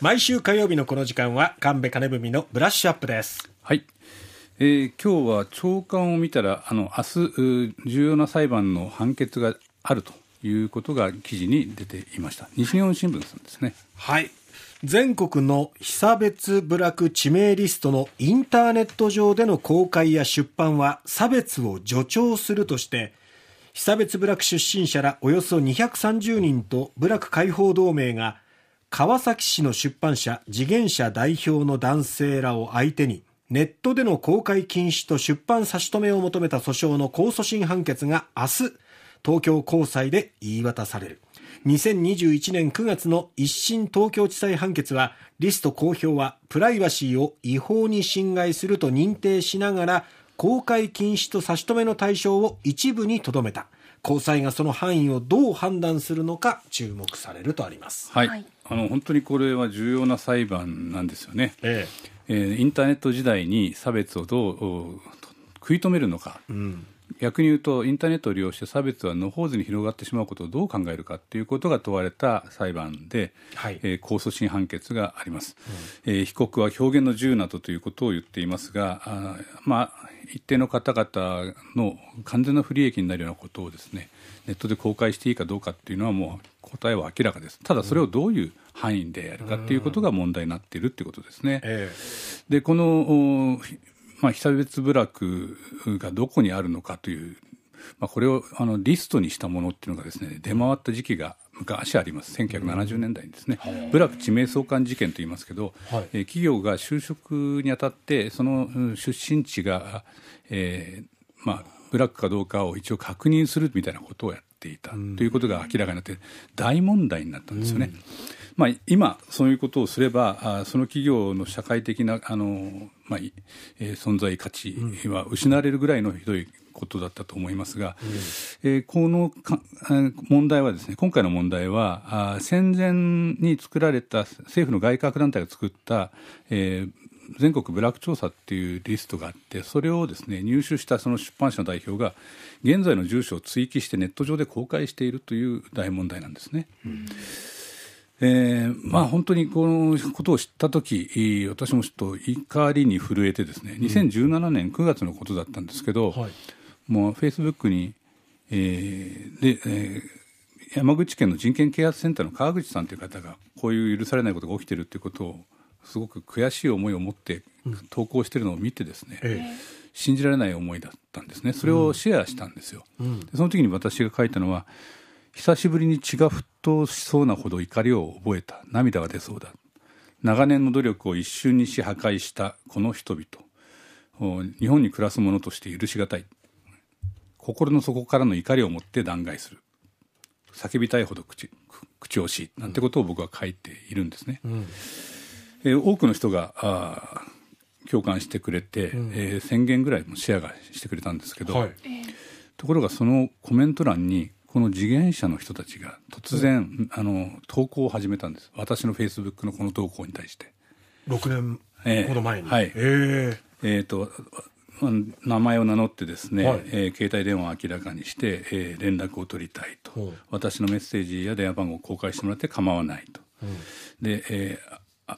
毎週火曜日のこの時間は神戸金文のブラッシュアップです。はい、えー今日は朝刊を見たらあの明日重要な裁判の判決があるということが記事に出ていました。西日本新聞さんですね。はい。全国の被差別部落地名リストのインターネット上での公開や出版は差別を助長するとして被差別部落出身者らおよそ230人と部落解放同盟が川崎市の出版社次元社代表の男性らを相手にネットでの公開禁止と出版差し止めを求めた訴訟の控訴審判決が明日東京高裁で言い渡される。2021年9月の一審東京地裁判決はリスト公表はプライバシーを違法に侵害すると認定しながら公開禁止と差し止めの対象を一部にとどめた。高裁がその範囲をどう判断するのか注目されるとあります、はい、はい。あの本当にこれは重要な裁判なんですよね、ええ。ーインターネット時代に差別をどうお食い止めるのか、えうん逆に言うとインターネットを利用して差別は野放図に広がってしまうことをどう考えるかということが問われた裁判で、はい。えー控訴審判決があります、えー被告は表現の自由などということを言っていますがあーまあ一定の方々の完全な不利益になるようなことをですねネットで公開していいかどうかっていうのはもう答えは明らかです。ただそれをどういう範囲でやるかっていうことが問題になっているっていうことですね、えでこの、まあ、被差別部落がどこにあるのかという、まあ、これをあのリストにしたものっていうのがですね出回った時期が昔あります。1970年代にですね、部落地名相関事件と言いますけど、はい。えー企業が就職にあたってそのうん出身地が、えーまあ、部落かどうかを一応確認するみたいなことをやっていた、ということが明らかになって大問題になったんですよね。まあ、今、そういうことをすれば、あその企業の社会的なあの、まあいえー存在価値は失われるぐらいのひどいことだったと思いますが、えーこのか問題はですね、今回の問題は、あー戦前に作られた政府の外郭団体が作った、えー全国部落調査っていうリストがあって、それをですね、入手したその出版社の代表が、現在の住所を追記してネット上で公開しているという大問題なんですね。えーまあ、本当にこのことを知ったとき、私もちょっと怒りに震えてですね、2017年9月のことだったんですけど、はい。もうフェイスブックに、えーでえー山口県の人権啓発センターの川口さんという方が、こういう許されないことが起きているということを、すごく悔しい思いを持って投稿しているのを見てですね、え信じられない思いだったんですね、それをシェアしたんですよ。でその時に私が書いたのは、久しぶりに血が沸騰しそうなほど怒りを覚えた、涙が出そうだ、長年の努力を一瞬にし破壊したこの人々、お日本に暮らす者として許しがたい、心の底からの怒りを持って弾劾する、叫びたいほど口口惜しい。なんてことを僕は書いているんですね。えー多くの人があー共感してくれて、えー1000件ぐらいもシェアがしてくれたんですけど、はい。ところがそのコメント欄にこの次元者の人たちが突然、あの投稿を始めたんです。私のフェイスブックのこの投稿に対して。6年ほど前に、ええはい。ええ。ー、と名前を名乗ってですね、はい。えー携帯電話を明らかにして、えー連絡を取りたいと、ほう。私のメッセージや電話番号を公開してもらって構わないと、で、えーあ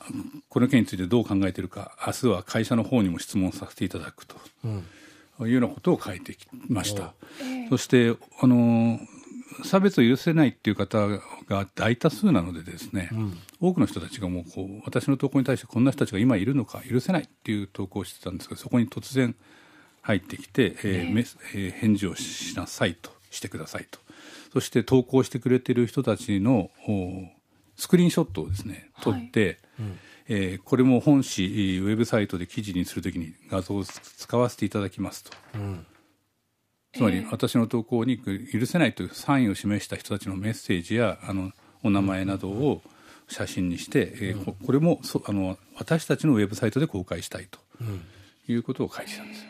この件についてどう考えているか明日は会社の方にも質問させていただくと、いうようなことを書いてきました、そしてあの差別を許せないっていう方が大多数なのでですね、多くの人たちがもうこう私の投稿に対してこんな人たちが今いるのか許せないっていう投稿をしてたんですけどそこに突然入ってきて、えーメスえー返事をしなさいとしてくださいと。そして投稿してくれてる人たちのおスクリーンショットをですね撮って、えーこれも本誌ウェブサイトで記事にするときに画像を使わせていただきますと。つまり私の投稿に許せないというサインを示した人たちのメッセージやあのお名前などを写真にして、えーここれもそあの私たちのウェブサイトで公開したいということを書いてたんです。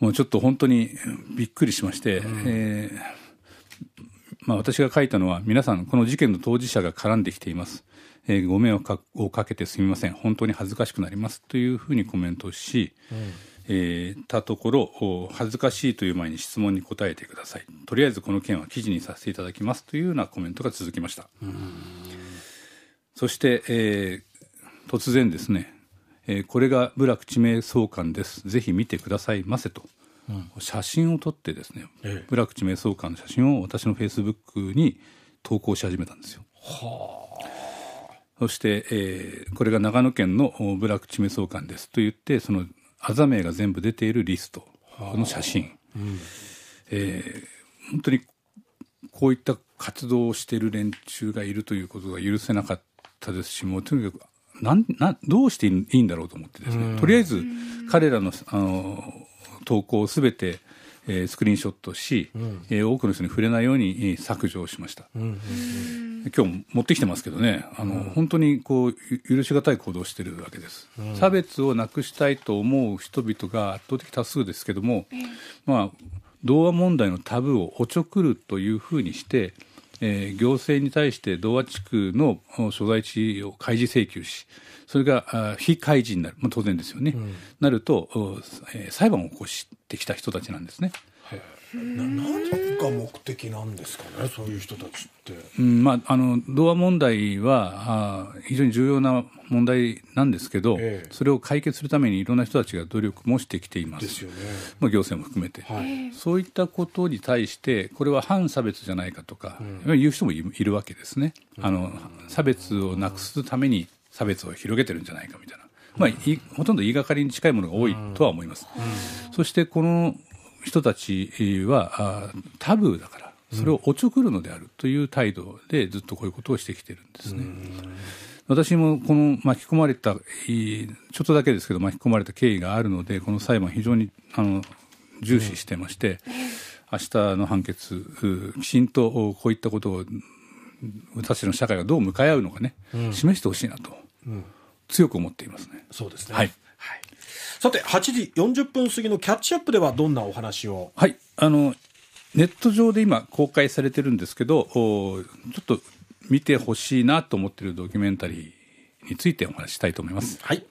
よ。もうちょっと本当にびっくりしまして、えーまあ、私が書いたのは皆さんこの事件の当事者が絡んできています、えーご迷惑をかけてすみません。本当に恥ずかしくなりますというふうにコメントをし、えーたところお恥ずかしいという前に質問に答えてください。とりあえずこの件は記事にさせていただきますというようなコメントが続きました。そして、えー突然ですね、えーこれが部落地名相関です。ぜひ見てくださいませと、写真を撮ってですね、ええ。部落地名相関の写真を私のフェイスブックに投稿し始めたんですよ。そして、えーこれが長野県のお部落地名相関ですと言ってそのあざ名が全部出ているリスト。の写真、えー本当にこういった活動をしている連中がいるということが許せなかったですしもうとにかくなんなんどうしていいんだろうと思ってですね。とりあえず彼らのあの投稿をすべて、えースクリーンショットし、えー多くの人に触れないようにえー削除をしました。今日持ってきてますけどね、あの、本当にこう、ゆ許し難い行動をしてるわけです、差別をなくしたいと思う人々が圧倒的多数ですけども、まあ、童話問題のタブーをおちょくるというふうにして、えー行政に対して童話地区のお所在地を開示請求し、それがあ非開示になる、まあ、当然ですよね、なると、おえー裁判を起こしてきた人たちなんですね。な何が目的なんですかねそういう人たちって。うんまあ、あの童話問題はあ非常に重要な問題なんですけど、ええ。それを解決するためにいろんな人たちが努力もしてきています、ですよね。まあ、行政も含めて、はい。そういったことに対して、これは反差別じゃないかとか、言う人もいいるわけですね、あの、差別をなくすために差別を広げてるんじゃないかみたいな、まあ、いほとんど言いがかりに近いものが多いとは思います。そしてこの人たちはあタブーだから、それをおちょくるのであるという態度でずっとこういうことをしてきてるんですね。私もこの巻き込まれた、いちょっとだけですけど巻き込まれた経緯があるので、この裁判非常にあの重視してまして、明日の判決、うきちんとおこういったことを私たちの社会がどう向かい合うのかね、示してほしいなと、強く思っていますね。そうですね。はいさて8時40分過ぎのキャッチアップではどんなお話を？はい、あのネット上で今公開されてるんですけど、おちょっと見てほしいなと思っているドキュメンタリーについてお話ししたいと思います。はい